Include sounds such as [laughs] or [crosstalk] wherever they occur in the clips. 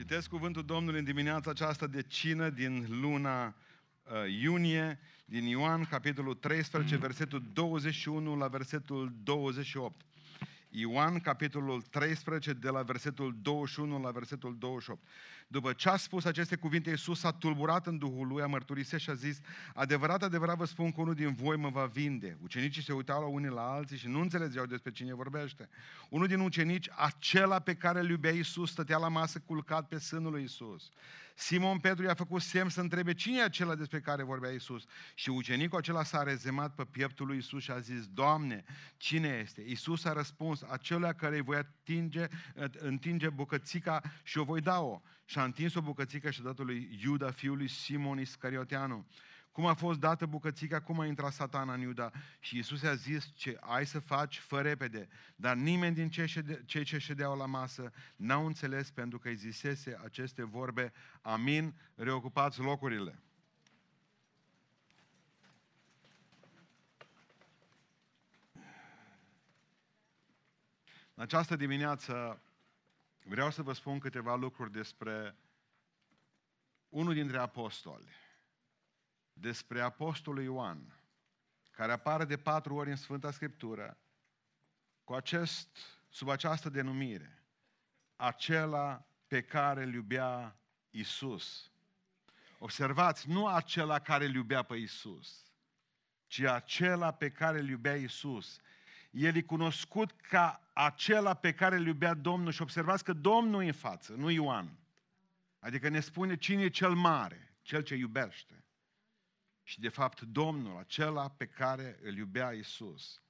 Citesc cuvântul Domnului în dimineața aceasta de cină din luna uh, iunie, din Ioan, capitolul 13, versetul 21 la versetul 28. Ioan, capitolul 13, de la versetul 21 la versetul 28. După ce a spus aceste cuvinte, Iisus s-a tulburat în Duhul lui, a mărturisit și a zis, adevărat, adevărat vă spun că unul din voi mă va vinde. Ucenicii se uitau la unii la alții și nu înțelegeau despre cine vorbește. Unul din ucenici, acela pe care îl iubea Iisus, stătea la masă culcat pe sânul lui Iisus. Simon Petru i-a făcut semn să întrebe cine e acela despre care vorbea Isus. Și ucenicul acela s-a rezemat pe pieptul lui Isus și a zis, Doamne, cine este? Isus a răspuns, acela care îi voi atinge, întinge bucățica și o voi da-o. Și a întins o bucățică și a dat-o lui Iuda, fiul lui Simon Iscarioteanu. Cum a fost dată bucățica, cum a intrat satana în Iuda. Și Isus a zis ce ai să faci, fă repede. Dar nimeni din cei, șede, cei ce ședeau la masă n-au înțeles pentru că îi zisese aceste vorbe. Amin, reocupați locurile. În această dimineață vreau să vă spun câteva lucruri despre unul dintre apostoli despre Apostolul Ioan, care apare de patru ori în Sfânta Scriptură, cu acest, sub această denumire, acela pe care îl iubea Isus. Observați, nu acela care îl iubea pe Isus, ci acela pe care îl iubea Isus. El e cunoscut ca acela pe care îl iubea Domnul și observați că Domnul e în față, nu Ioan. Adică ne spune cine e cel mare, cel ce iubește și de fapt Domnul, acela pe care îl iubea Isus.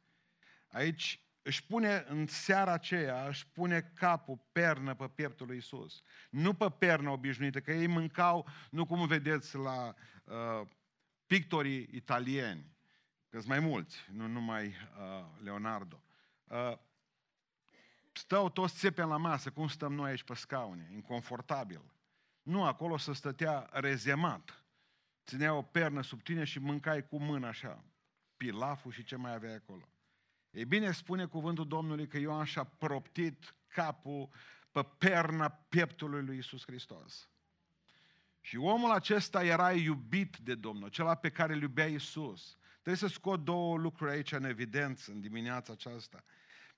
Aici își pune în seara aceea, își pune capul, pernă pe pieptul lui Isus. Nu pe pernă obișnuită, că ei mâncau, nu cum vedeți la uh, pictorii italieni, că sunt mai mulți, nu numai uh, Leonardo. Uh, stau toți țepe la masă, cum stăm noi aici pe scaune, inconfortabil. Nu, acolo să stătea rezemat ținea o pernă sub tine și mâncai cu mâna așa, pilaful și ce mai avea acolo. Ei bine, spune cuvântul Domnului că Ioan și-a proptit capul pe perna pieptului lui Isus Hristos. Și omul acesta era iubit de Domnul, acela pe care îl iubea Isus. Trebuie să scot două lucruri aici în evidență în dimineața aceasta.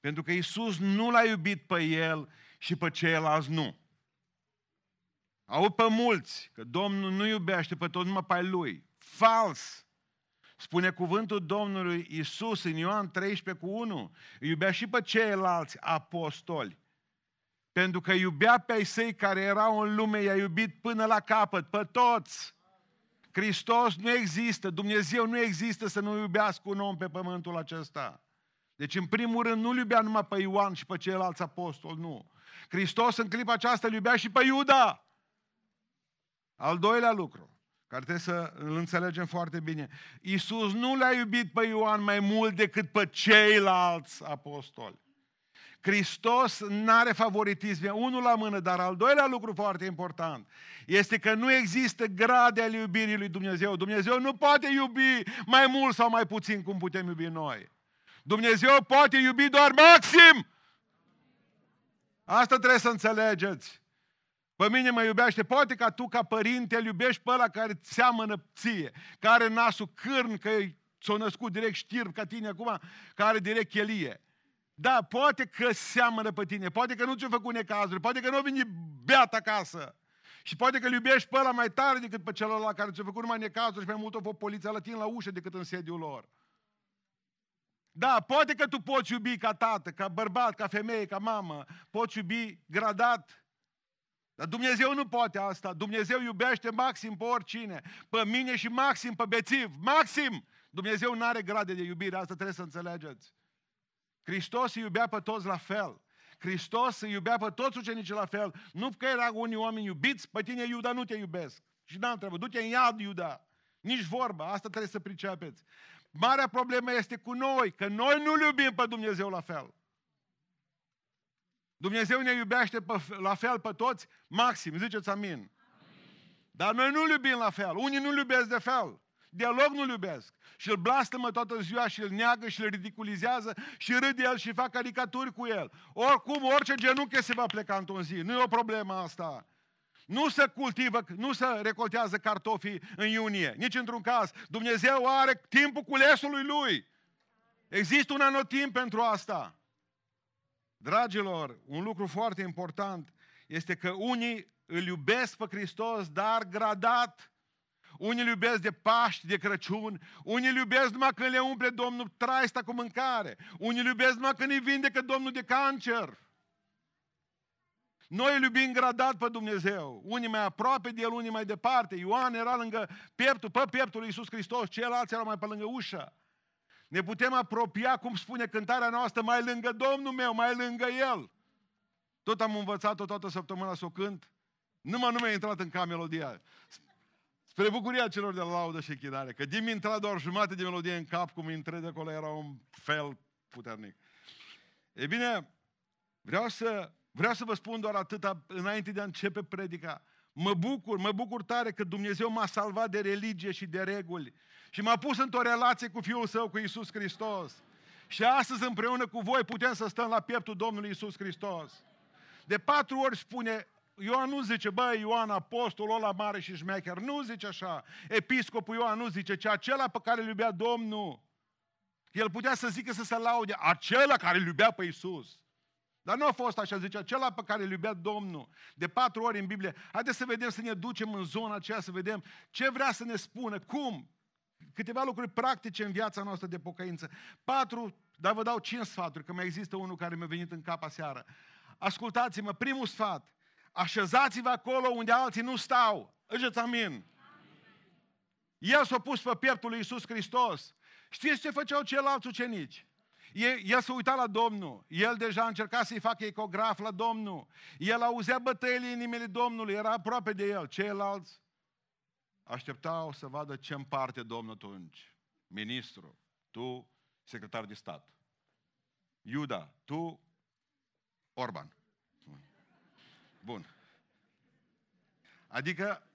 Pentru că Isus nu l-a iubit pe el și pe ceilalți nu. Au pe mulți că Domnul nu iubește pe toți numai pe lui. Fals! Spune cuvântul Domnului Isus în Ioan 13 cu 1. Îi iubea și pe ceilalți apostoli. Pentru că iubea pe ai săi care erau în lume, i-a iubit până la capăt, pe toți. Hristos nu există, Dumnezeu nu există să nu iubească un om pe pământul acesta. Deci, în primul rând, nu iubea numai pe Ioan și pe ceilalți apostoli, nu. Hristos în clipa aceasta îl iubea și pe Iuda. Al doilea lucru, care trebuie să îl înțelegem foarte bine. Iisus nu le-a iubit pe Ioan mai mult decât pe ceilalți apostoli. Hristos nu are favoritism, e unul la mână, dar al doilea lucru foarte important este că nu există grade ale iubirii lui Dumnezeu. Dumnezeu nu poate iubi mai mult sau mai puțin cum putem iubi noi. Dumnezeu poate iubi doar maxim. Asta trebuie să înțelegeți. Pe mine mă iubește. Poate ca tu, ca părinte, îl iubești pe ăla care seamănă ție, care are nasul cârn, că ți-o născut direct știrb ca tine acum, care are direct chelie. Da, poate că seamănă pe tine, poate că nu ți-a făcut necazuri, poate că nu a venit beat acasă. Și poate că îl iubești pe ăla mai tare decât pe celălalt care ți-a făcut numai necazuri și mai mult o fost poliția la tine la ușă decât în sediul lor. Da, poate că tu poți iubi ca tată, ca bărbat, ca femeie, ca mamă, poți iubi gradat, dar Dumnezeu nu poate asta. Dumnezeu iubește maxim pe oricine. Pe mine și maxim pe bețiv. Maxim! Dumnezeu nu are grade de iubire, asta trebuie să înțelegeți. Hristos îi iubea pe toți la fel. Hristos îi iubea pe toți ucenicii la fel. Nu că erau unii oameni iubiți, pe tine Iuda nu te iubesc. Și n-am treabă, du-te în iad, Iuda. Nici vorba, asta trebuie să pricepeți. Marea problemă este cu noi, că noi nu-L iubim pe Dumnezeu la fel. Dumnezeu ne iubește pe, la fel pe toți, maxim, ziceți amin. amin. Dar noi nu-L iubim la fel. Unii nu-L iubesc de fel. Dialog nu-L iubesc. Și îl blastămă toată ziua și îl neagă și îl ridiculizează și râde el și fac caricaturi cu el. Oricum, orice genunchi se va pleca într-o zi. Nu e o problemă asta. Nu se cultivă, nu se recoltează cartofii în iunie, nici într-un caz. Dumnezeu are timpul culesului lui. Există un anotimp pentru asta. Dragilor, un lucru foarte important este că unii îl iubesc pe Hristos, dar gradat. Unii îl iubesc de Paști, de Crăciun, unii îl iubesc numai când le umple Domnul traista cu mâncare, unii îl iubesc numai când îi vindecă Domnul de cancer. Noi îl iubim gradat pe Dumnezeu. Unii mai aproape de El, unii mai departe. Ioan era lângă pieptul, pe pieptul lui Iisus Hristos, ceilalți erau mai pe lângă ușă. Ne putem apropia, cum spune cântarea noastră, mai lângă Domnul meu, mai lângă El. Tot am învățat-o toată săptămâna să o cânt. Numai nu mi-a intrat în ca melodia. Spre bucuria celor de la laudă și chinare. Că din mi intra doar jumate de melodie în cap, cum intre de acolo, era un fel puternic. E bine, vreau să, vreau să vă spun doar atâta înainte de a începe predica. Mă bucur, mă bucur tare că Dumnezeu m-a salvat de religie și de reguli și m-a pus într-o relație cu Fiul Său, cu Isus Hristos. Și astăzi împreună cu voi putem să stăm la pieptul Domnului Isus Hristos. De patru ori spune, Ioan nu zice, băi, Ioan, apostolul ăla mare și șmecher, nu zice așa. Episcopul Ioan nu zice, ci acela pe care îl iubea Domnul. El putea să zică să se laude, acela care îl iubea pe Isus. Dar nu a fost așa, zice, acela pe care îl iubea Domnul. De patru ori în Biblie. Haideți să vedem, să ne ducem în zona aceea, să vedem ce vrea să ne spună, cum. Câteva lucruri practice în viața noastră de pocăință. Patru, dar vă dau cinci sfaturi, că mai există unul care mi-a venit în cap aseară. Ascultați-mă, primul sfat. Așezați-vă acolo unde alții nu stau. Îgeți amin. El s-a pus pe pieptul lui Iisus Hristos. Știți ce făceau ceilalți ucenici? El, el s-a uitat la Domnul. El deja a încercat să-i facă ecograf la Domnul. El auzea bătăile inimile Domnului, era aproape de el. Ceilalți așteptau să vadă ce împarte Domnul atunci. Ministru, tu secretar de stat. Iuda, tu Orban. Bun. Adică,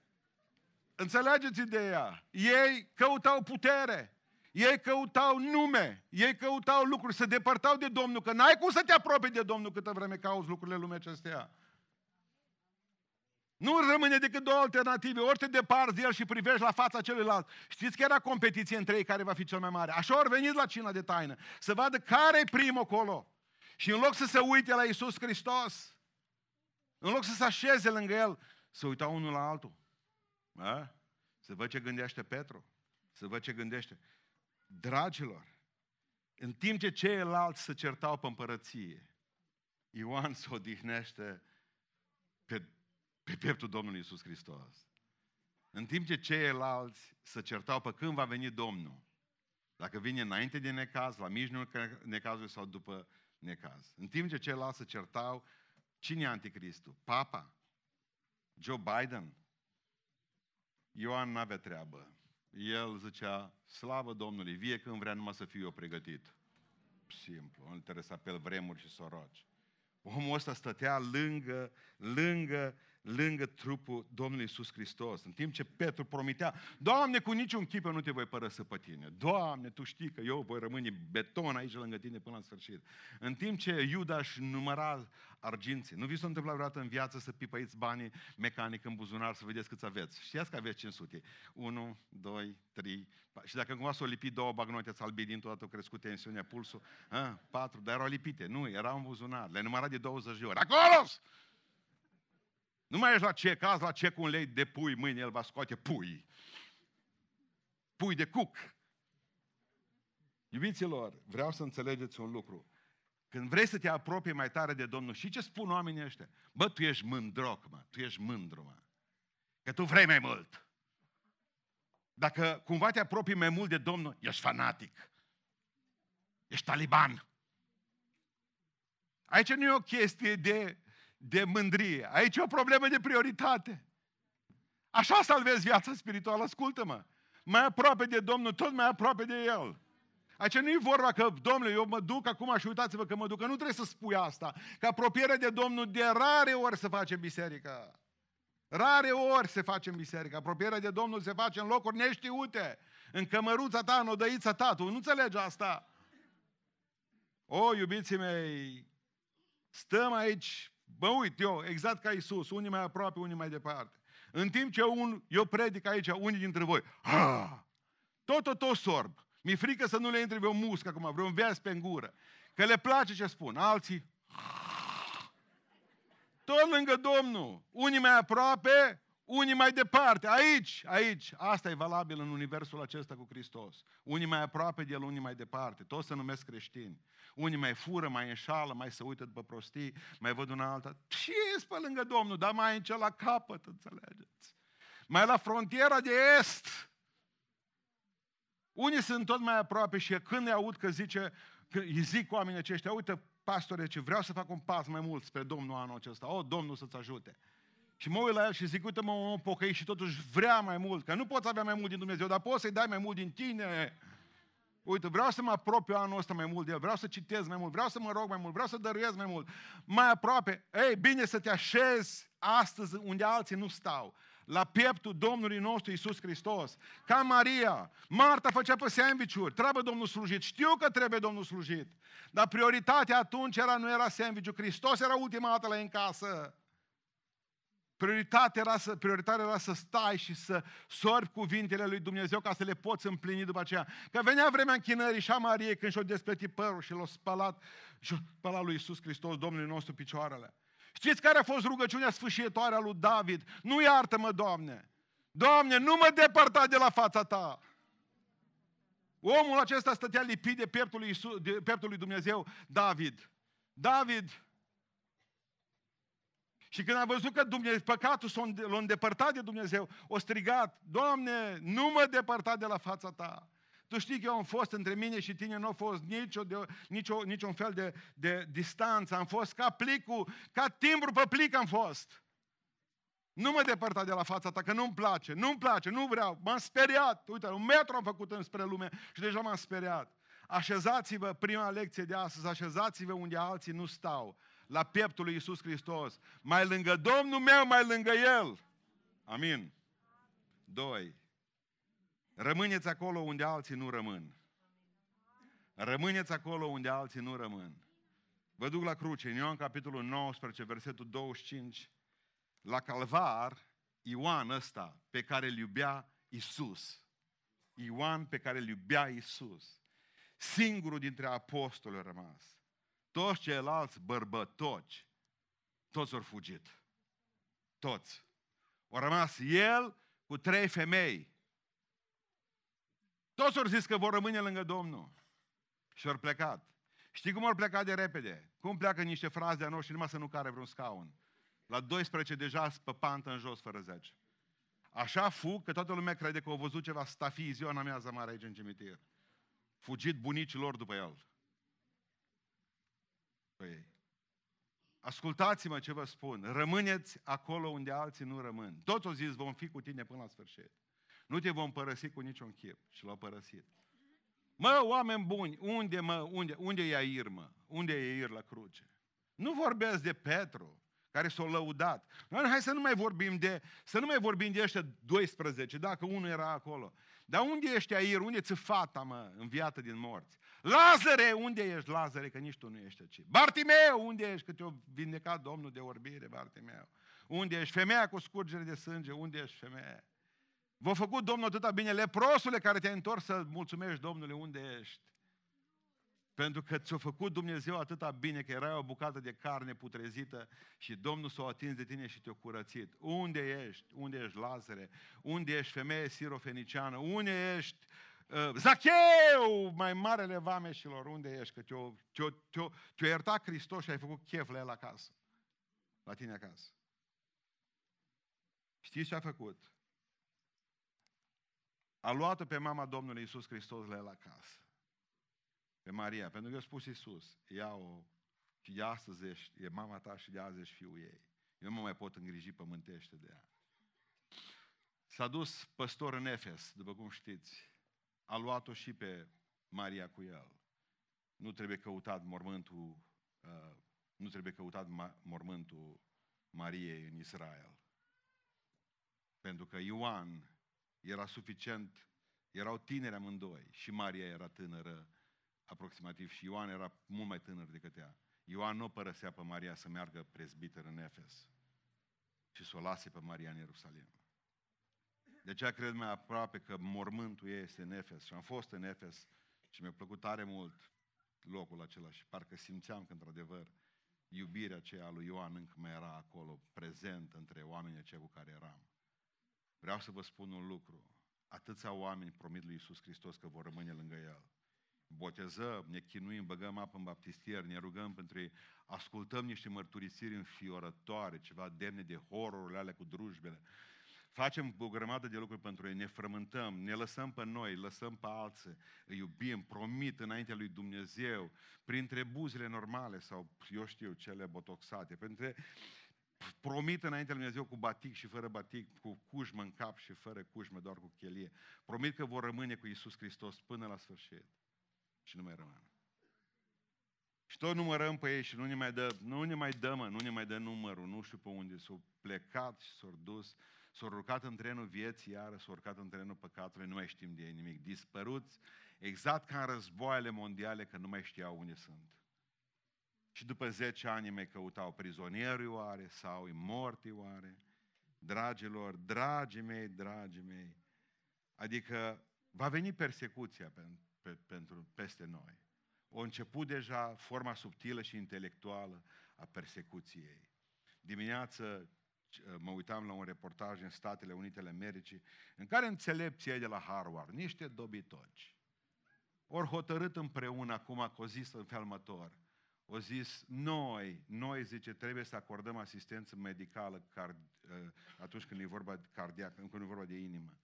înțelegeți ideea. Ei căutau putere. Ei căutau nume, ei căutau lucruri, se depărtau de Domnul, că n-ai cum să te apropii de Domnul câtă vreme cauți lucrurile lumea acestea. Nu rămâne decât două alternative. Ori te deparți de el și privești la fața celuilalt. Știți că era competiție între ei care va fi cel mai mare. Așa ori venit la cina de taină. Să vadă care e primul acolo. Și în loc să se uite la Isus Hristos, în loc să se așeze lângă el, să uita unul la altul. A? Să văd ce gândește Petru. Să văd ce gândește. Dragilor, în timp ce ceilalți se certau pe împărăție, Ioan se odihnește pe, pe pieptul Domnului Isus Hristos. În timp ce ceilalți se certau pe când va veni Domnul, dacă vine înainte de necaz, la mijlocul necazului sau după necaz. În timp ce ceilalți se certau, cine e anticristul? Papa? Joe Biden? Ioan n-avea treabă el zicea, slavă Domnului, vie când vrea numai să fiu eu pregătit. Simplu, nu interesa pe el vremuri și soroci. Omul ăsta stătea lângă, lângă lângă trupul Domnului Iisus Hristos. În timp ce Petru promitea, Doamne, cu niciun chip eu nu te voi părăsi pe tine. Doamne, Tu știi că eu voi rămâne beton aici lângă tine până la sfârșit. În timp ce Iuda își număra arginții. Nu vi s-a întâmplat vreodată în viață să pipăiți banii mecanic în buzunar să vedeți câți aveți. Știați că aveți 500. 1, 2, 3, și dacă cumva s-au lipit două bagnote, ați albit dintr-o dată, a crescut tensiunea, pulsul, a, patru, dar erau lipite. Nu, erau în buzunar. Le numărat de 20 de ori. Acolo! Nu mai ești la ce caz, la ce cu un lei de pui, mâine el va scoate pui. Pui de cuc. Iubiților, vreau să înțelegeți un lucru. Când vrei să te apropii mai tare de Domnul, și ce spun oamenii ăștia? Bă, tu ești mândroc, mă, tu ești mândru, mă. Că tu vrei mai mult. Dacă cumva te apropii mai mult de Domnul, ești fanatic. Ești taliban. Aici nu e o chestie de de mândrie. Aici e o problemă de prioritate. Așa salvezi viața spirituală, ascultă-mă. Mai aproape de Domnul, tot mai aproape de El. Aici nu e vorba că, domnule, eu mă duc acum și uitați-vă că mă duc, că nu trebuie să spui asta. Că apropierea de Domnul de rare ori se face în biserică. Rare ori se face în biserică. Apropierea de Domnul se face în locuri neștiute. În cămăruța ta, în odăița ta. Tu nu înțelegi asta? O, iubiții mei, stăm aici Mă uit eu, exact ca Isus, unii mai aproape, unii mai departe. În timp ce un, eu predic aici, unii dintre voi, ah, tot, tot, tot sorb. Mi-e frică să nu le intre vreo muscă acum, vreun vers pe gură. Că le place ce spun. Alții, tot lângă Domnul. Unii mai aproape, unii mai departe. Aici, aici. Asta e valabil în universul acesta cu Hristos. Unii mai aproape de El, unii mai departe. Toți se numesc creștini. Unii mai fură, mai înșală, mai se uită după prostii, mai văd una alta. Și e pe lângă Domnul, dar mai în la capăt, înțelegeți? Mai la frontiera de est. Unii sunt tot mai aproape și când îi aud că zice, că îi zic oamenii aceștia, uite, pastore, ce vreau să fac un pas mai mult spre Domnul anul acesta. O, Domnul să-ți ajute. Și mă uit la el și zic, uite mă, om pocăit și totuși vrea mai mult, că nu poți avea mai mult din Dumnezeu, dar poți să-i dai mai mult din tine. Uite, vreau să mă apropiu anul ăsta mai mult de el, vreau să citez mai mult, vreau să mă rog mai mult, vreau să dăruiesc mai mult. Mai aproape, ei, bine să te așezi astăzi unde alții nu stau la pieptul Domnului nostru Isus Hristos. Ca Maria. Marta făcea pe sandvișuri. Trebuie Domnul slujit. Știu că trebuie Domnul slujit. Dar prioritatea atunci era, nu era sandvișul. Hristos era ultima dată la în casă. Prioritatea era, să, prioritatea era să stai și să sorbi cuvintele lui Dumnezeu ca să le poți împlini după aceea. Că venea vremea închinării și a Mariei când și-o despletit părul și l-a spălat și-a spălat lui Isus Hristos, Domnul nostru, picioarele. Știți care a fost rugăciunea sfârșitoare a lui David? Nu iartă-mă, Doamne! Doamne, nu mă depărta de la fața Ta! Omul acesta stătea lipit de pieptul lui, Iisus, de pieptul lui Dumnezeu, David. David. Și când a văzut că Dumnezeu, păcatul l-a îndepărtat de Dumnezeu, o strigat, Doamne, nu mă depărta de la fața Ta. Tu știi că eu am fost între mine și tine, nu a fost nicio, de, nicio, niciun fel de, de distanță. Am fost ca plicul, ca timbru pe plic am fost. Nu mă depărta de la fața ta, că nu-mi place, nu-mi place, nu vreau. M-am speriat. Uite, un metru am făcut înspre lume și deja m-am speriat. Așezați-vă, prima lecție de astăzi, așezați-vă unde alții nu stau. La pieptul lui Iisus Hristos. Mai lângă Domnul meu, mai lângă El. Amin. Doi. Rămâneți acolo unde alții nu rămân. Rămâneți acolo unde alții nu rămân. Vă duc la cruce, în Ioan capitolul 19, versetul 25. La calvar, Ioan ăsta pe care îl iubea Isus. Ioan pe care îl iubea Isus. Singurul dintre apostoli a rămas. Toți ceilalți bărbătoci, toți au fugit. Toți. Au rămas el cu trei femei. Toți au zis că vor rămâne lângă Domnul. Și au plecat. Știi cum au plecat de repede? Cum pleacă niște fraze de-a noștri numai să nu care vreun scaun? La 12 deja pe pantă în jos fără 10. Așa fug că toată lumea crede că au văzut ceva stafii ziua în amiază mare aici în cimitir. Fugit bunicilor după el. Păi, ascultați-mă ce vă spun. Rămâneți acolo unde alții nu rămân. Toți au zis vom fi cu tine până la sfârșit. Nu te vom părăsi cu niciun chip. Și l-au părăsit. Mă, oameni buni, unde, mă, unde, unde e Air, mă? Unde e Air la cruce? Nu vorbesc de Petru, care s-a lăudat. Hai să nu mai vorbim de, să nu mai vorbim de ăștia 12, dacă unul era acolo. Dar unde ești Air? Unde ți fata, mă, înviată din morți? Lazare, unde ești, Lazare, că nici tu nu ești aici. Bartimeu, unde ești, că te-a vindecat Domnul de orbire, Bartimeu? Unde ești? Femeia cu scurgere de sânge, unde ești femeia? V-a făcut Domnul atâta bine, leprosule care te-ai întors să mulțumești Domnului unde ești. Pentru că ți-a făcut Dumnezeu atâta bine că erai o bucată de carne putrezită și Domnul s-a atins de tine și te-a curățit. Unde ești? Unde ești, Lazare? Unde ești, femeie sirofeniciană? Unde ești, uh, Zacheu, mai marele vameșilor? Unde ești? Că te-a, te-a, te-a, te iertat Hristos și ai făcut chef la el acasă. La tine acasă. Știți ce a făcut? A luat-o pe mama Domnului Isus Hristos la el acasă. Pe Maria, pentru că a spus Isus, ia-o și de astăzi ești, e mama ta și de azi ești fiul ei. Eu nu mă mai pot îngriji pământește de ea. S-a dus păstor în Efes, după cum știți. A luat-o și pe Maria cu el. Nu trebuie căutat mormântul, uh, nu trebuie căutat ma- mormântul Mariei în Israel. Pentru că Ioan era suficient, erau tineri amândoi și Maria era tânără aproximativ și Ioan era mult mai tânăr decât ea. Ioan nu părăsea pe Maria să meargă prezbiter în Efes, ci să o lase pe Maria în Ierusalim. De aceea cred mai aproape că mormântul ei este în Efes. Și am fost în Efes și mi-a plăcut tare mult locul acela și parcă simțeam că, într-adevăr, iubirea aceea a lui Ioan încă mai era acolo, prezent între oamenii aceia cu care eram. Vreau să vă spun un lucru. Atâția oameni promit lui Iisus Hristos că vor rămâne lângă El. Botezăm, ne chinuim, băgăm apă în baptistier, ne rugăm pentru ei, ascultăm niște mărturisiri înfiorătoare, ceva demne de hororurile alea cu drujbele. Facem o grămadă de lucruri pentru ei, ne frământăm, ne lăsăm pe noi, lăsăm pe alții, îi iubim, promit înaintea lui Dumnezeu, printre buzele normale sau, eu știu, cele botoxate, printre promit înaintea lui Dumnezeu cu batic și fără batic, cu cujmă în cap și fără cujmă, doar cu chelie. Promit că vor rămâne cu Isus Hristos până la sfârșit. Și nu mai rămân. Și tot numărăm pe ei și nu ne mai dă, nu ne mai dă, mă, nu ne mai dă numărul, nu știu pe unde. S-au plecat și s-au dus s-au urcat în trenul vieții, iară s-au urcat în trenul păcatului, nu mai știm de ei nimic. Dispăruți, exact ca în războaiele mondiale, că nu mai știau unde sunt. Și după 10 ani mai căutau prizonieri oare sau îi morti oare. Dragilor, dragii mei, dragii mei, adică va veni persecuția pentru, pe, pentru, peste noi. O început deja forma subtilă și intelectuală a persecuției. Dimineață mă uitam la un reportaj în Statele Unite ale Americii, în care înțelepții de la Harvard, niște dobitoci, ori hotărât împreună acum că o zis în felmător, o zis, noi, noi, zice, trebuie să acordăm asistență medicală card, ă, atunci când e vorba de cardiac, când e vorba de inimă,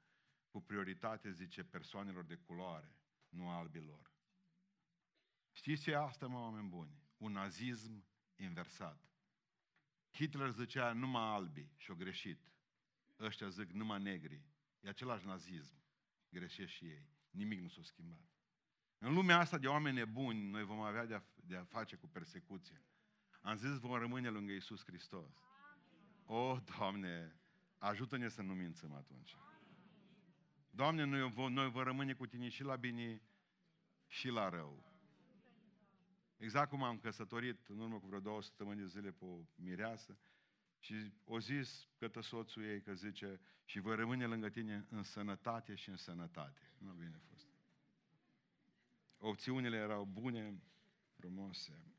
cu prioritate, zice, persoanelor de culoare, nu albilor. Știți ce e asta, mă, oameni buni? Un nazism inversat. Hitler zicea numai albi și o greșit. Ăștia zic numai negri. E același nazism. Greșesc și ei. Nimic nu s-a schimbat. În lumea asta de oameni nebuni, noi vom avea de a, de a face cu persecuție. Am zis, vom rămâne lângă Isus Hristos. O, oh, Doamne, ajută-ne să nu mințăm atunci. Doamne, noi, noi vom rămâne cu Tine și la bine și la rău. Exact cum am căsătorit în urmă cu vreo două săptămâni de zile pe o mireasă și o zis către soțul ei că zice și voi rămâne lângă tine în sănătate și în sănătate. Nu bine a fost. Opțiunile erau bune, frumoase.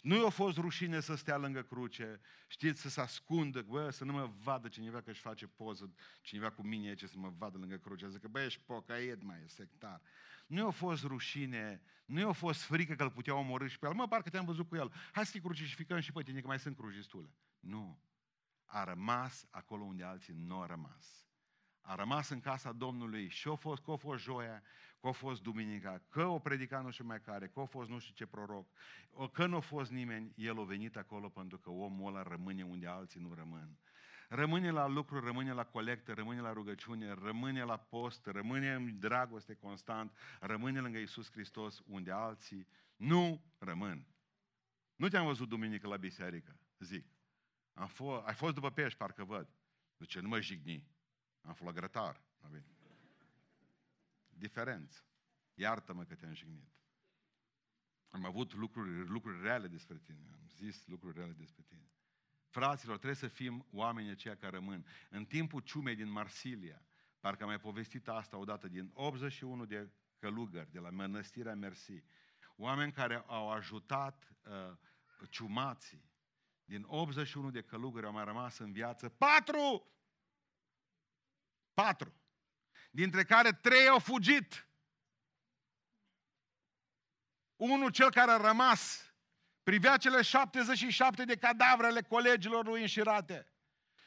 Nu i-a fost rușine să stea lângă cruce, știți, să se ascundă, bă, să nu mă vadă cineva că își face poză, cineva cu mine aici să mă vadă lângă cruce. Zic că, băi, ești pocaiet, mai sectar. Nu i-a fost rușine, nu i-a fost frică că îl putea omorâ și pe el. Mă, parcă te-am văzut cu el. Hai să-i crucificăm și pe tine, că mai sunt crucistule. Nu. A rămas acolo unde alții nu au rămas. A rămas în casa Domnului și a fost, că a fost joia, că a fost duminica, că o predica nu știu mai care, că a fost nu știu ce proroc, că nu a fost nimeni, el a venit acolo pentru că omul ăla rămâne unde alții nu rămân. Rămâne la lucru, rămâne la colectă, rămâne la rugăciune, rămâne la post, rămâne în dragoste constant, rămâne lângă Isus Hristos unde alții nu rămân. Nu te-am văzut duminică la biserică, zic. Am fost, ai fost după pești, parcă văd. Zice, nu mă jigni. Am fost la grătar. Diferență. Iartă-mă că te-am jignit. Am avut lucruri, lucruri reale despre tine. Am zis lucruri reale despre tine. Fraților, trebuie să fim oamenii aceia care rămân. În timpul ciumei din Marsilia, parcă am mai povestit asta odată, din 81 de călugări de la Mănăstirea Mersi, oameni care au ajutat uh, ciumații, din 81 de călugări au mai rămas în viață patru! Patru. Dintre care trei au fugit. Unul, cel care a rămas, privea cele 77 de cadavre ale colegilor lui înșirate.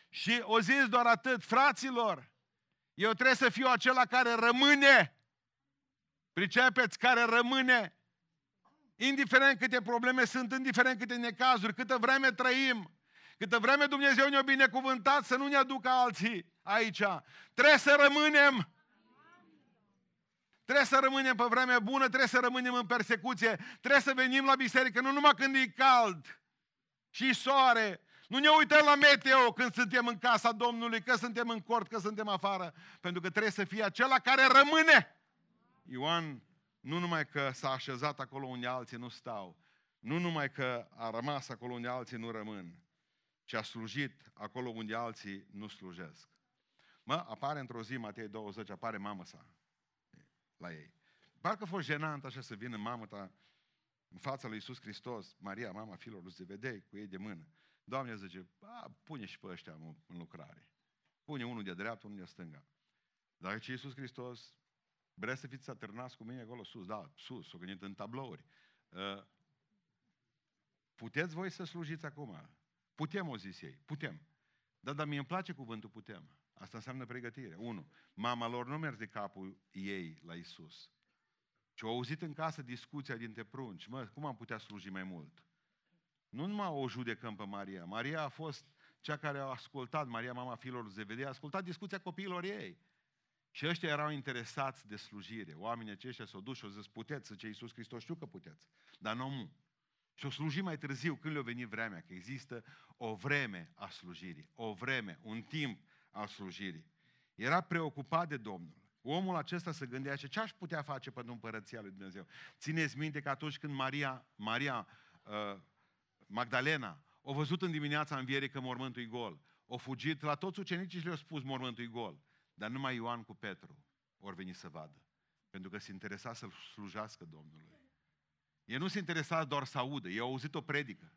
Și o zis doar atât, fraților, eu trebuie să fiu acela care rămâne. Pricepeți, care rămâne. Indiferent câte probleme sunt, indiferent câte necazuri, câtă vreme trăim, câtă vreme Dumnezeu ne-a binecuvântat să nu ne aducă alții aici. Trebuie să rămânem Trebuie să rămânem pe vreme bună, trebuie să rămânem în persecuție, trebuie să venim la biserică, nu numai când e cald și soare. Nu ne uităm la meteo când suntem în casa Domnului, că suntem în cort, că suntem afară, pentru că trebuie să fie acela care rămâne. Ioan nu numai că s-a așezat acolo unde alții nu stau, nu numai că a rămas acolo unde alții nu rămân, ci a slujit acolo unde alții nu slujesc. Mă, apare într-o zi, Matei 20, apare mamă sa la ei. Parcă a fost jenant așa să vină mamă ta în fața lui Iisus Hristos, Maria, mama fiilor lui Zevedei, cu ei de mână. Doamne zice, pune și pe ăștia în lucrare. Pune unul de dreapta, unul de stânga. Dar ce Iisus Hristos, vrea să fiți atârnați cu mine acolo sus, da, sus, o gândit în tablouri. Uh, puteți voi să slujiți acum? Putem, o zis ei, putem. Dar, dar mie îmi place cuvântul putem. Asta înseamnă pregătire. Unu, mama lor nu merge de capul ei la Isus. Și au auzit în casă discuția dintre prunci. Mă, cum am putea sluji mai mult? Nu numai o judecăm pe Maria. Maria a fost cea care a ascultat, Maria, mama fiilor Zevedei, a ascultat discuția copiilor ei. Și ăștia erau interesați de slujire. Oamenii aceștia s-au dus și au zis, puteți, ce Iisus Hristos, știu că puteți, dar nu mu. Și o sluji mai târziu, când le-a venit vremea, că există o vreme a slujirii, o vreme, un timp al slujirii. Era preocupat de Domnul. Omul acesta se gândea ce aș putea face pentru împărăția lui Dumnezeu. Țineți minte că atunci când Maria, Maria uh, Magdalena a văzut în dimineața învierii că mormântul e gol, a fugit la toți ucenicii și le-a spus mormântul e gol. Dar numai Ioan cu Petru ori veni să vadă. Pentru că se interesa să-L slujească Domnului. Ei nu se interesa doar să audă, ei au auzit o predică.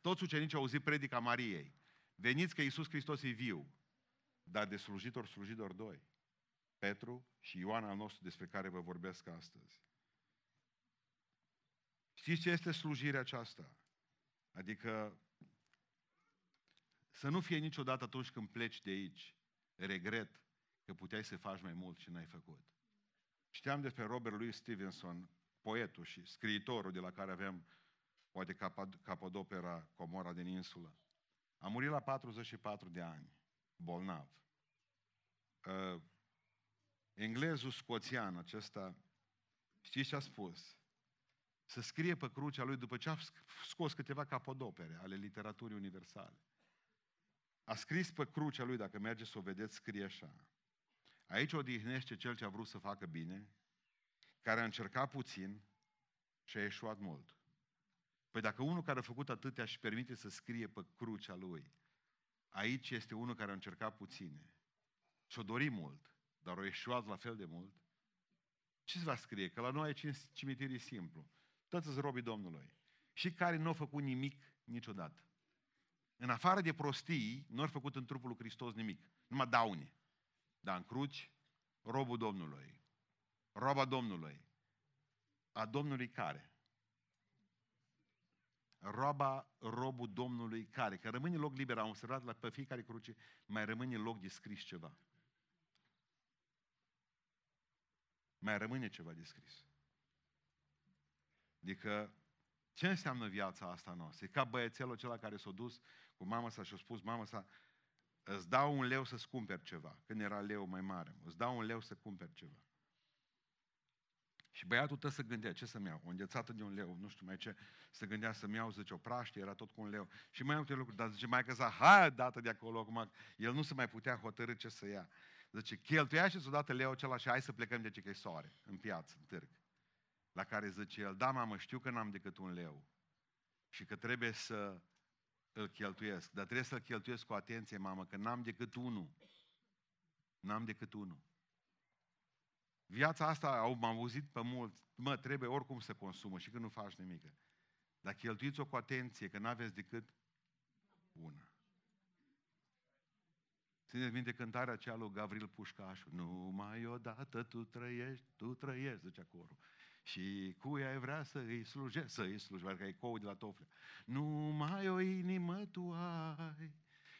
Toți ucenicii au auzit predica Mariei. Veniți că Iisus Hristos e viu. Dar de slujitor, slujitor doi. Petru și Ioan al nostru despre care vă vorbesc astăzi. Știți ce este slujirea aceasta? Adică să nu fie niciodată atunci când pleci de aici, regret că puteai să faci mai mult și n-ai făcut. Știam despre Robert Louis Stevenson, poetul și scriitorul de la care avem poate capodopera Comora din insulă. A murit la 44 de ani, bolnav. Uh, englezul scoțian acesta, știți ce a spus? Să scrie pe crucea lui după ce a scos câteva capodopere ale literaturii universale. A scris pe crucea lui, dacă merge să o vedeți, scrie așa. Aici odihnește cel ce a vrut să facă bine, care a încercat puțin și a ieșuat mult. Păi dacă unul care a făcut atâtea și permite să scrie pe crucea lui, aici este unul care a încercat puține și-a dorit mult, dar a ieșuat la fel de mult, ce se va scrie? Că la noi aici în cimitir e simplu. Toți robii Domnului. Și care nu au făcut nimic niciodată. În afară de prostii, nu au făcut în trupul lui Hristos nimic. Numai daune. Dar în cruci, robul Domnului. Roba Domnului. A Domnului care? Roba, robul Domnului care? Că rămâne loc liber. Am observat la pe fiecare cruce mai rămâne loc de scris ceva. Mai rămâne ceva de scris. Adică, ce înseamnă viața asta noastră? E ca băiețelul acela care s-a dus cu mama sa și a spus, mama sa, îți dau un leu să-ți cumperi ceva. Când era leu mai mare, îți dau un leu să cumperi ceva. Și băiatul tău să gândea, ce să-mi iau? O înghețată de un leu, nu știu mai ce. Să gândea să-mi iau, zice, o praștie, era tot cu un leu. Și mai multe lucruri, dar zice, mai că să hai dată de acolo, acum, el nu se mai putea hotărâ ce să ia. Zice, cheltuia și s-o dată leu acela și hai să plecăm de ce că soare, în piață, în târg. La care zice el, da, mamă, știu că n-am decât un leu și că trebuie să îl cheltuiesc, dar trebuie să-l cheltuiesc cu atenție, mamă, că n-am decât unul. N-am decât unul. Viața asta, am auzit pe mult, mă, trebuie oricum să consumă și când nu faci nimic. Dar cheltuiți-o cu atenție, că n-aveți decât una. Țineți minte cântarea aceea lui Gavril Pușcașu. Numai odată tu trăiești, tu trăiești, zicea corul. Și cu ea vrea să îi slujești, să îi slujești, că e cou de la tofle. Numai o inimă tu ai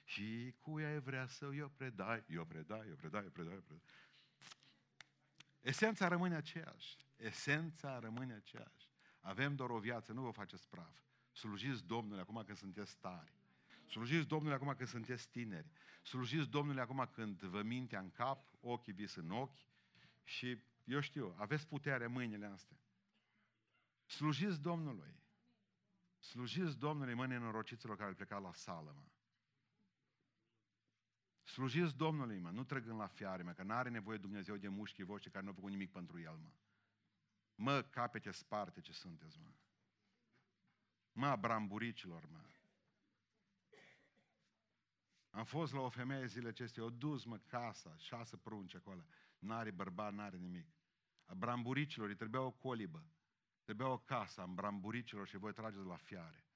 și cu ea vrea să o predai, eu predai, eu predai, eu predai, eu predai. Esența rămâne aceeași. Esența rămâne aceeași. Avem doar o viață, nu vă faceți praf. Slujiți Domnului acum când sunteți tari. Slujiți Domnului acum când sunteți tineri. Slujiți Domnului acum când vă mintea în cap, ochii vis în ochi și, eu știu, aveți putere în mâinile astea. Slujiți Domnului. Slujiți Domnului, mă, nenorociților care au plecat la sală, mă. Slujiți Domnului, mă, nu trăgând la fiare, mă, că nu are nevoie Dumnezeu de mușchii voștri care nu au făcut nimic pentru El, mă. Mă, capete sparte ce sunteți, mă. Mă, bramburicilor, mă. Am fost la o femeie zile acestea, o dus, mă, casa, șase prunci acolo. N-are bărbat, n-are nimic. A bramburicilor îi trebuia o colibă. Trebuia o casă a bramburicilor și voi trageți la fiare.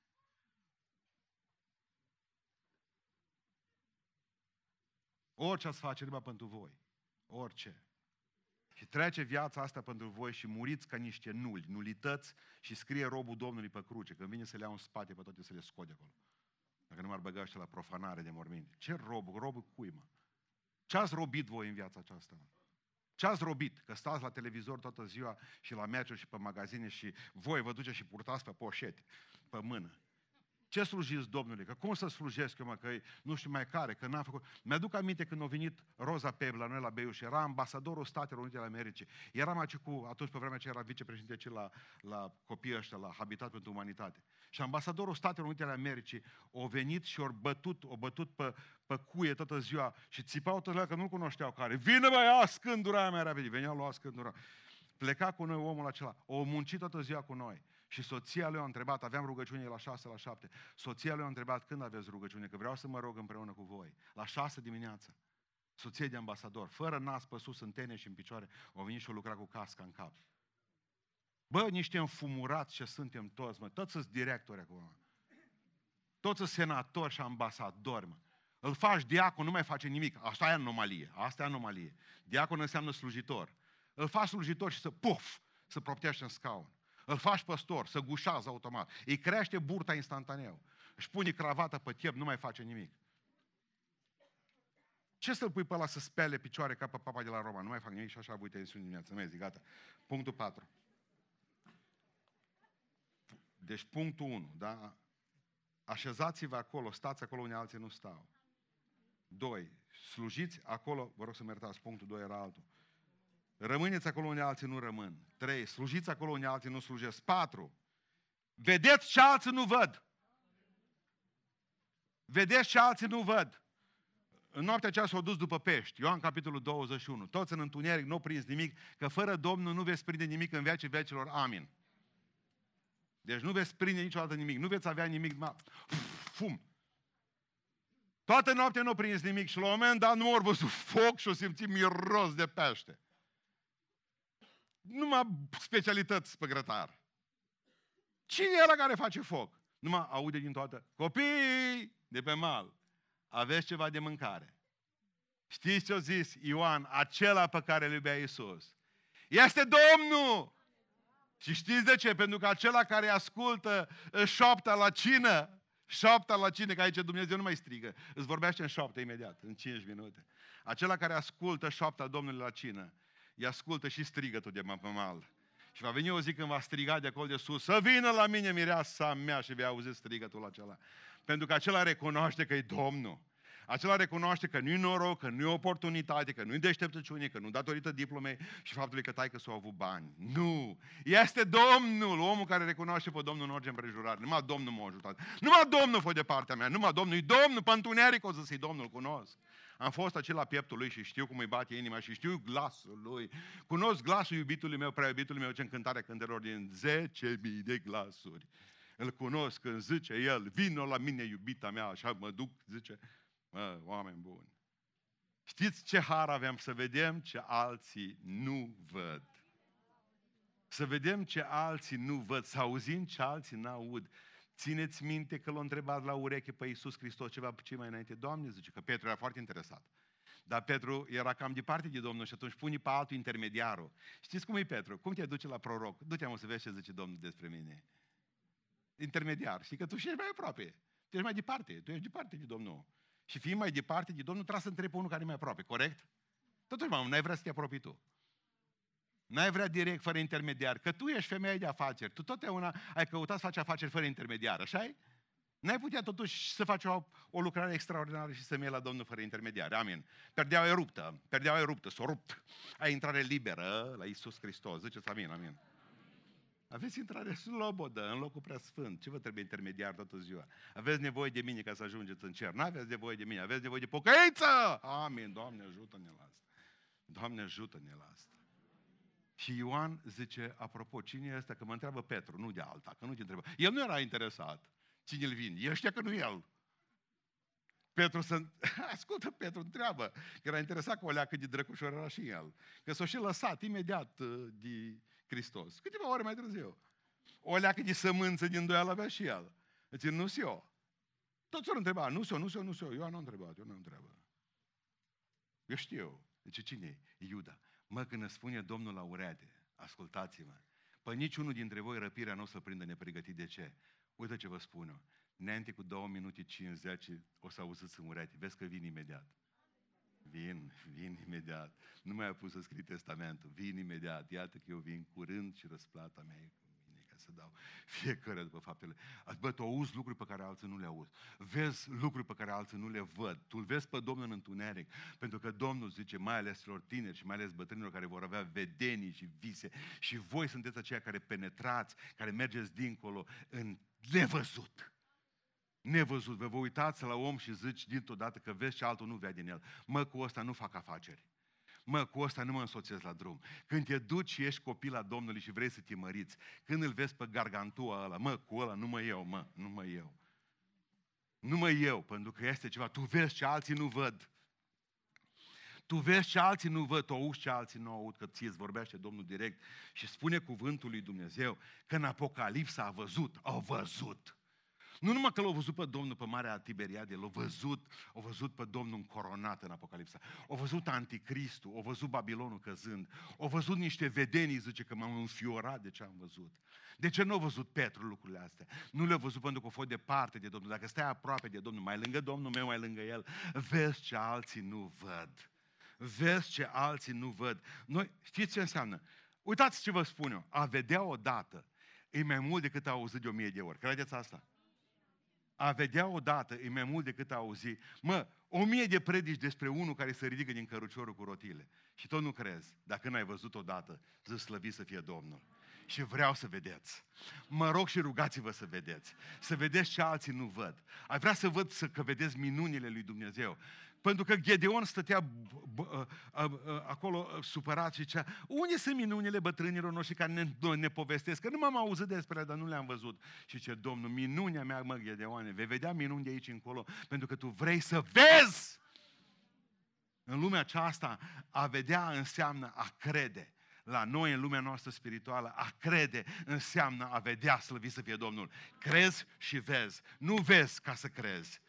Orice ați face, numai pentru voi. Orice. Și trece viața asta pentru voi și muriți ca niște nuli, nulități și scrie robul Domnului pe cruce, când vine să le iau în spate pe toate să le scode acolo. Dacă nu m-ar băga la profanare de morminte. Ce rob? Robul cui, mă? Ce ați robit voi în viața aceasta, mă? Ce ați robit? Că stați la televizor toată ziua și la meciuri și pe magazine și voi vă duceți și purtați pe poșete, pe mână. Ce slujiți Domnului? Că cum să slujesc eu, mă, că nu știu mai care, că n-am făcut... Mi-aduc aminte când a venit Roza Peb la noi la Beiuș, era ambasadorul Statelor Unite ale Americii. Eram aici cu, atunci pe vremea aceea era vicepreședinte la, la copiii ăștia, la Habitat pentru Umanitate. Și ambasadorul Statelor Unite ale Americii a venit și a bătut, a bătut pe, pe cuie toată ziua și țipau toată că nu cunoșteau care. Vine mai ia scândura mea repede. Venea lua scândura. Pleca cu noi omul acela. O muncit toată ziua cu noi. Și soția lui a întrebat, aveam rugăciune la 6, la 7. Soția lui a întrebat, când aveți rugăciune? Că vreau să mă rog împreună cu voi. La 6 dimineața. Soție de ambasador, fără nas pe sus, în tene și în picioare, au venit și au lucrat cu casca în cap. Bă, niște înfumurați ce suntem toți, mă. Toți sunt directori acum. Toți sunt senatori și ambasadori, mă. Îl faci diacon, nu mai face nimic. Asta e anomalie. Asta e anomalie. Diacon înseamnă slujitor. Îl faci slujitor și să, puf, să proptește în scaun. Îl faci păstor, să gușează automat. Îi crește burta instantaneu. Își pune cravata pe piept, nu mai face nimic. Ce să-l pui pe ăla să spele picioare ca pe papa de la Roma? Nu mai fac nimic și așa voi tensiuni dimineața. Mergi, gata. Punctul 4. Deci punctul 1, da? Așezați-vă acolo, stați acolo unde alții nu stau. 2. Slujiți acolo, vă rog să mă iertați, punctul 2 era altul. Rămâneți acolo unde alții nu rămân. Trei, slujiți acolo unde alții nu slujesc. Patru, vedeți ce alții nu văd. Vedeți ce alții nu văd. În noaptea aceea s-au dus după pești. Ioan capitolul 21. Toți în întuneric, nu prins nimic, că fără Domnul nu veți prinde nimic în viacii vecilor. Amin. Deci nu veți prinde niciodată nimic. Nu veți avea nimic. Ma... Fum. Toată noaptea nu prins nimic și la un moment dat nu au văzut foc și o simțit miros de pește numai specialități pe grătar. Cine e ăla care face foc? Numai aude din toată. Copii de pe mal, aveți ceva de mâncare. Știți ce a zis Ioan, acela pe care îl iubea Iisus? Este Domnul! Și știți de ce? Pentru că acela care ascultă șoapta la cină, șoapta la cină, că aici Dumnezeu nu mai strigă, îți vorbește în șoaptă imediat, în 5 minute. Acela care ascultă șoapta Domnului la cină, îi ascultă și strigătul de mal. Și va veni o zi când va striga de acolo de sus, să vină la mine mireasa mea și vei auzi strigătul acela. Pentru că acela recunoaște că e Domnul. Acela recunoaște că nu-i noroc, că nu-i oportunitate, că nu-i deșteptăciune, că nu datorită diplomei și faptului că taică s-au avut bani. Nu! Este Domnul, omul care recunoaște pe Domnul în orice împrejurare. Numai Domnul m-a ajutat. Numai Domnul fost de partea mea. Numai Domnul. E Domnul, pe întuneric o să-i Domnul cunosc. Am fost acela pieptul lui și știu cum îi bate inima și știu glasul lui. Cunosc glasul iubitului meu, prea iubitului meu, ce încântare cântărilor din 10.000 de glasuri. Îl cunosc când zice el, vină la mine iubita mea, așa mă duc, zice, mă, oameni buni. Știți ce har avem? Să vedem ce alții nu văd. Să vedem ce alții nu văd, să auzim ce alții n-aud. Țineți minte că l-a întrebat la ureche pe Iisus Hristos ceva ce mai înainte. Doamne, zice că Petru era foarte interesat. Dar Petru era cam departe de Domnul și atunci pune pe altul intermediarul. Știți cum e Petru? Cum te duce la proroc? Du-te mă să vezi ce zice Domnul despre mine. Intermediar. Știi că tu și ești mai aproape. Tu ești mai departe. Tu ești departe de Domnul. Și fiind mai departe de Domnul, trebuie să întrebi pe unul care e mai aproape. Corect? Totuși, mamă, n-ai vrea să te apropii tu. N-ai vrea direct, fără intermediar. Că tu ești femeie de afaceri. Tu totdeauna ai căutat să faci afaceri fără intermediar, așa -i? N-ai putea totuși să faci o, o lucrare extraordinară și să mergi la Domnul fără intermediar. Amin. Perdeaua e ruptă. Perdeaua e ruptă. S-o rupt. Ai intrare liberă la Isus Hristos. Ziceți amin, amin. Aveți intrare slobodă în locul prea sfânt. Ce vă trebuie intermediar toată ziua? Aveți nevoie de mine ca să ajungeți în cer. Nu aveți nevoie de mine, aveți nevoie de pocăință! Amin. Doamne, ajută-ne la asta. Doamne, ajută-ne la asta. Și Ioan zice, apropo, cine e ăsta? Că mă întreabă Petru, nu de alta, că nu te întreabă. El nu era interesat. Cine îl vin? El știa că nu el. Petru să... [laughs] Ascultă, Petru, întreabă. Că era interesat cu o leacă de drăcușor era și el. Că s-o și lăsat imediat uh, de Hristos. Câteva ore mai târziu. O leacă de sămânță din doi avea și el. Deci nu s eu. Toți ori întreba, nu s-o, nu s-o, nu s-o. Eu nu am întrebat, eu nu întreabă. Eu știu. Deci cine e? Iuda. Mă, când îți spune Domnul la urete, ascultați-mă, pe niciunul dintre voi răpirea nu o să prindă nepregătit. De ce? Uite ce vă spun eu. Neante cu 2 minute 50 o să auziți în ureche. Vezi că vin imediat. Vin, vin imediat. Nu mai a pus să scrii testamentul. Vin imediat. Iată că eu vin curând și răsplata mea e să dau fiecare după faptele. Bă, tu auzi lucruri pe care alții nu le auzi. Vezi lucruri pe care alții nu le văd. Tu îl vezi pe Domnul în întuneric. Pentru că Domnul zice, mai ales celor tineri și mai ales bătrânilor care vor avea vedenii și vise. Și voi sunteți aceia care penetrați, care mergeți dincolo în nevăzut. Nevăzut. Vă vă uitați la om și zici dintr-o dată că vezi ce altul nu vede din el. Mă, cu ăsta nu fac afaceri mă, cu ăsta nu mă însoțesc la drum. Când te duci și ești copil la Domnului și vrei să te măriți, când îl vezi pe gargantua ăla, mă, cu ăla nu mă eu, mă, nu mă eu. Nu mă eu, pentru că este ceva, tu vezi ce alții nu văd. Tu vezi ce alții nu văd, tu auzi ce alții nu aud, că ție îți vorbește Domnul direct și spune cuvântul lui Dumnezeu că în Apocalipsa a văzut, a văzut nu numai că l-au văzut pe Domnul pe Marea Tiberiade, l-au văzut, au văzut pe Domnul încoronat în Apocalipsa. Au văzut Anticristul, au văzut Babilonul căzând, au văzut niște vedenii, zice că m-am înfiorat de ce am văzut. De ce nu au văzut Petru lucrurile astea? Nu le-a văzut pentru că a fost departe de Domnul. Dacă stai aproape de Domnul, mai lângă Domnul meu, mai lângă El, vezi ce alții nu văd. Vezi ce alții nu văd. Noi, știți ce înseamnă? Uitați ce vă spun eu. A vedea odată e mai mult decât a auzit de o mie de ori. Credeți asta? A vedea odată e mai mult decât a auzi. Mă, o mie de predici despre unul care se ridică din căruciorul cu rotile. Și tot nu crezi. Dacă n-ai văzut odată, zici slăvit să fie Domnul. Și vreau să vedeți. Mă rog și rugați-vă să vedeți. Să vedeți ce alții nu văd. Ai vrea să văd să că vedeți minunile lui Dumnezeu. Pentru că Gedeon stătea acolo supărat și zicea, unde sunt minunile bătrânilor noștri care ne, ne povestesc? Că nu m-am auzit despre ele, dar nu le-am văzut. Și ce Domnul, minunea mea, mă, Gedeon, vei vedea minuni de aici încolo, pentru că tu vrei să vezi! În lumea aceasta, a vedea înseamnă a crede la noi în lumea noastră spirituală, a crede înseamnă a vedea, slăvit să fie Domnul. Crezi și vezi. Nu vezi ca să crezi.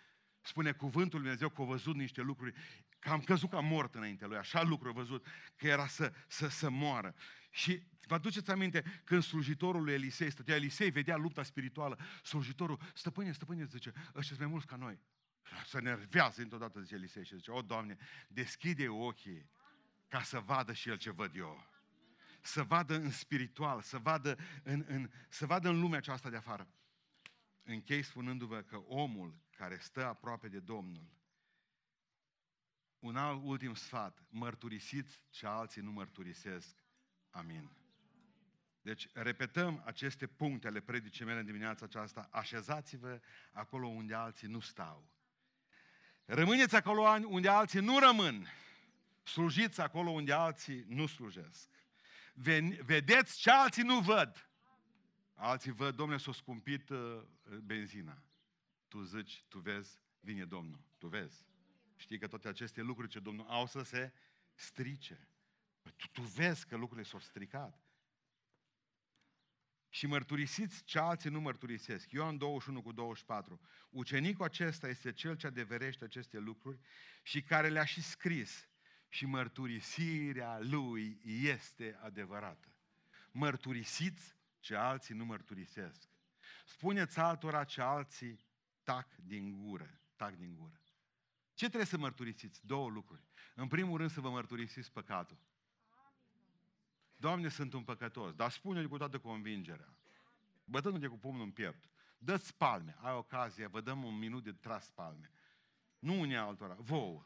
Spune cuvântul Lui Dumnezeu că a văzut niște lucruri, că am căzut ca mort înainte lui, așa lucru a văzut, că era să, să, să moară. Și vă aduceți aminte, când slujitorul lui Elisei stătea, Elisei vedea lupta spirituală, slujitorul, stăpâne, stăpâne, zice, ăștia sunt mai mulți ca noi. Se nervează într-o dată, zice Elisei și zice, o, Doamne, deschide ochii ca să vadă și el ce văd eu. Să vadă în spiritual, să vadă în, în, să vadă în lumea aceasta de afară. Închei spunându-vă că omul care stă aproape de Domnul, un alt ultim sfat, mărturisiți ce alții nu mărturisesc. Amin. Deci, repetăm aceste puncte ale predicii mele în dimineața aceasta. Așezați-vă acolo unde alții nu stau. Rămâneți acolo unde alții nu rămân. Slujiți acolo unde alții nu slujesc. Vedeți ce alții nu văd. Alții văd, domnule, s-a scumpit uh, benzina. Tu zici, tu vezi, vine Domnul. Tu vezi. Știi că toate aceste lucruri ce Domnul au să se strice. Păi tu, tu vezi că lucrurile s-au stricat. Și mărturisiți ce alții nu mărturisesc. Ioan 21 cu 24. Ucenicul acesta este cel ce adeverește aceste lucruri și care le-a și scris. Și mărturisirea lui este adevărată. Mărturisiți ce alții nu mărturisesc. Spuneți altora ce alții tac din gură. Tac din gură. Ce trebuie să mărturisiți? Două lucruri. În primul rând să vă mărturisiți păcatul. Doamne, sunt un păcătos, dar spune-le cu toată convingerea. Bătându-te cu pumnul în piept. Dă-ți palme. Ai ocazie, vă dăm un minut de tras palme. Nu unii altora, vouă.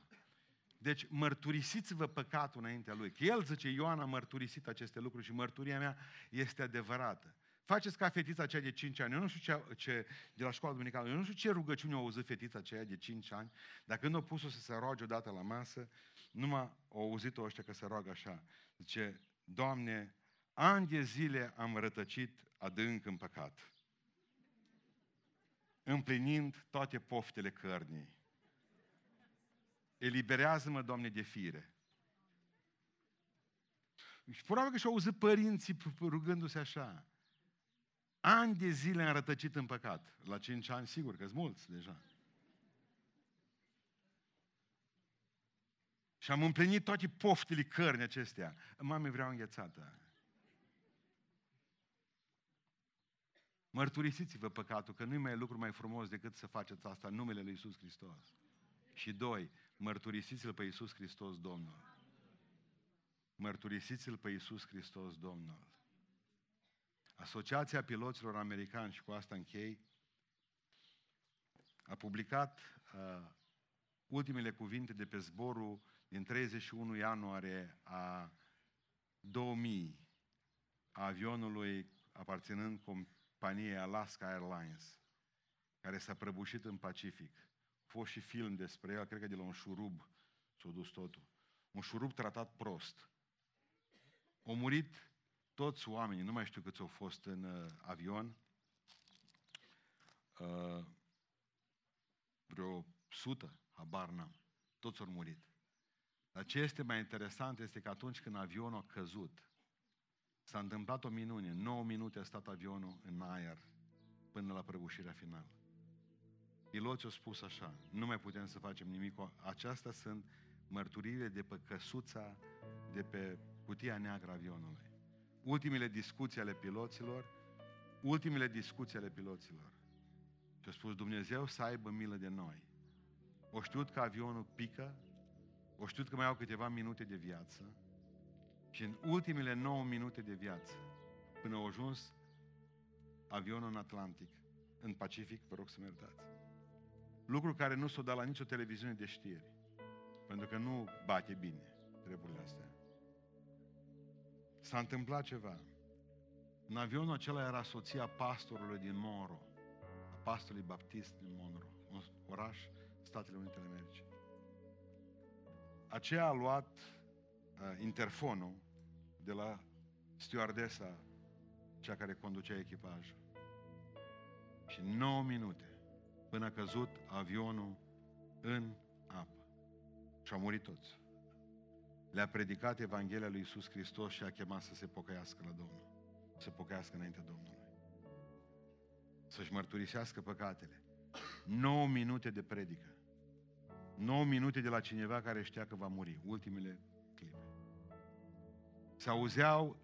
Deci mărturisiți-vă păcatul înaintea lui. Că el zice, Ioan a mărturisit aceste lucruri și mărturia mea este adevărată. Faceți ca fetița aceea de 5 ani. Eu nu știu ce, ce de la școala duminicală, eu nu știu ce rugăciune a auzit fetița aceea de 5 ani, dar când a pus-o să se roage odată la masă, numai au auzit-o ăștia că se roagă așa. Zice, Doamne, Ani de zile am rătăcit adânc în păcat, împlinind toate poftele cărnii. Eliberează-mă, Doamne, de fire. Și probabil că și-au auzit părinții rugându-se așa. Ani de zile am rătăcit în păcat. La cinci ani, sigur că sunt mulți deja. Și am împlinit toate poftele cărni acestea. Mame, vreau înghețată. Mărturisiți-vă păcatul, că nu-i mai lucru mai frumos decât să faceți asta în numele Lui Iisus Hristos. Și doi, mărturisiți-L pe Iisus Hristos Domnul. Mărturisiți-L pe Iisus Hristos Domnul. Asociația Piloților Americani, și cu asta închei, a publicat uh, ultimele cuvinte de pe zborul din 31 ianuarie a 2000 a avionului aparținând companiei Alaska Airlines, care s-a prăbușit în Pacific. A fost și film despre el, cred că de la un șurub s-a dus totul. Un șurub tratat prost. Au murit toți oamenii, nu mai știu câți au fost în uh, avion, uh, vreo sută, habar n-am. Toți au murit. Dar ce este mai interesant este că atunci când avionul a căzut, s-a întâmplat o minune. 9 minute a stat avionul în aer până la prăbușirea finală. Piloții au spus așa, nu mai putem să facem nimic. Aceasta sunt mărturile de pe căsuța, de pe cutia neagră a avionului. Ultimele discuții ale piloților, ultimele discuții ale piloților. Și a spus Dumnezeu să aibă milă de noi. O știut că avionul pică, o știut că mai au câteva minute de viață și în ultimele 9 minute de viață, până au ajuns avionul în Atlantic, în Pacific, vă rog să mă iertați. Lucru care nu s-o dat la nicio televiziune de știri. Pentru că nu bate bine treburile astea. S-a întâmplat ceva. În avionul acela era soția pastorului din Monroe, a pastorului baptist din Monroe, un oraș, Statele Unite ale Americii. Aceea a luat uh, interfonul de la stewardesa, cea care conducea echipajul. Și 9 minute până a căzut avionul în apă. Și au murit toți. Le-a predicat Evanghelia lui Isus Hristos și a chemat să se pocăiască la Domnul. Să pocăiască înaintea Domnului. Să-și mărturisească păcatele. 9 minute de predică. 9 minute de la cineva care știa că va muri. Ultimele clipe. Se auzeau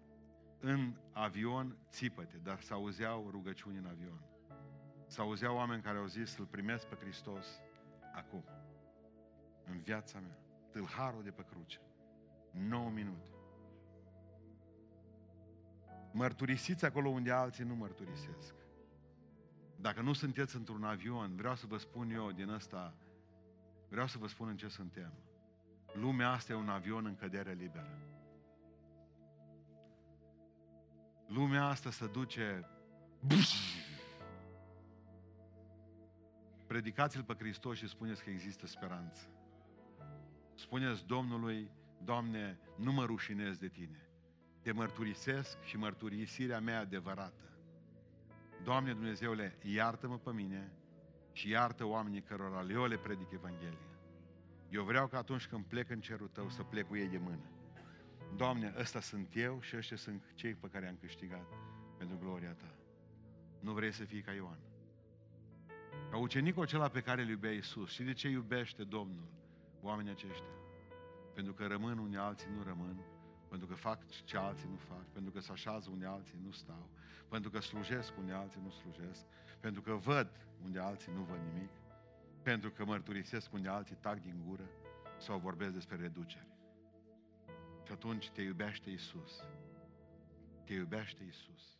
în avion țipăte, dar se auzeau rugăciuni în avion. Se auzeau oameni care au zis să-L primesc pe Hristos acum, în viața mea, tâlharul de pe cruce. 9 minute. Mărturisiți acolo unde alții nu mărturisesc. Dacă nu sunteți într-un avion, vreau să vă spun eu din ăsta, vreau să vă spun în ce suntem. Lumea asta e un avion în cădere liberă. Lumea asta se duce... [laughs] Predicați-L pe Hristos și spuneți că există speranță. Spuneți Domnului, Doamne, nu mă rușinez de Tine. Te mărturisesc și mărturisirea mea adevărată. Doamne Dumnezeule, iartă-mă pe mine și iartă oamenii cărora eu le predic Evanghelia. Eu vreau că atunci când plec în cerul Tău să plec cu ei de mână. Doamne, ăsta sunt eu și ăștia sunt cei pe care am câștigat pentru gloria Ta. Nu vrei să fii ca Ioan. Ca ucenicul acela pe care îl iubea Iisus. Și de ce iubește Domnul oamenii aceștia? Pentru că rămân unde alții nu rămân, pentru că fac ce alții nu fac, pentru că se așează unde alții nu stau, pentru că slujesc unde alții nu slujesc, pentru că văd unde alții nu văd nimic, pentru că mărturisesc unde alții tac din gură sau vorbesc despre reducere. Și atunci te iubește Isus. Te iubește Isus.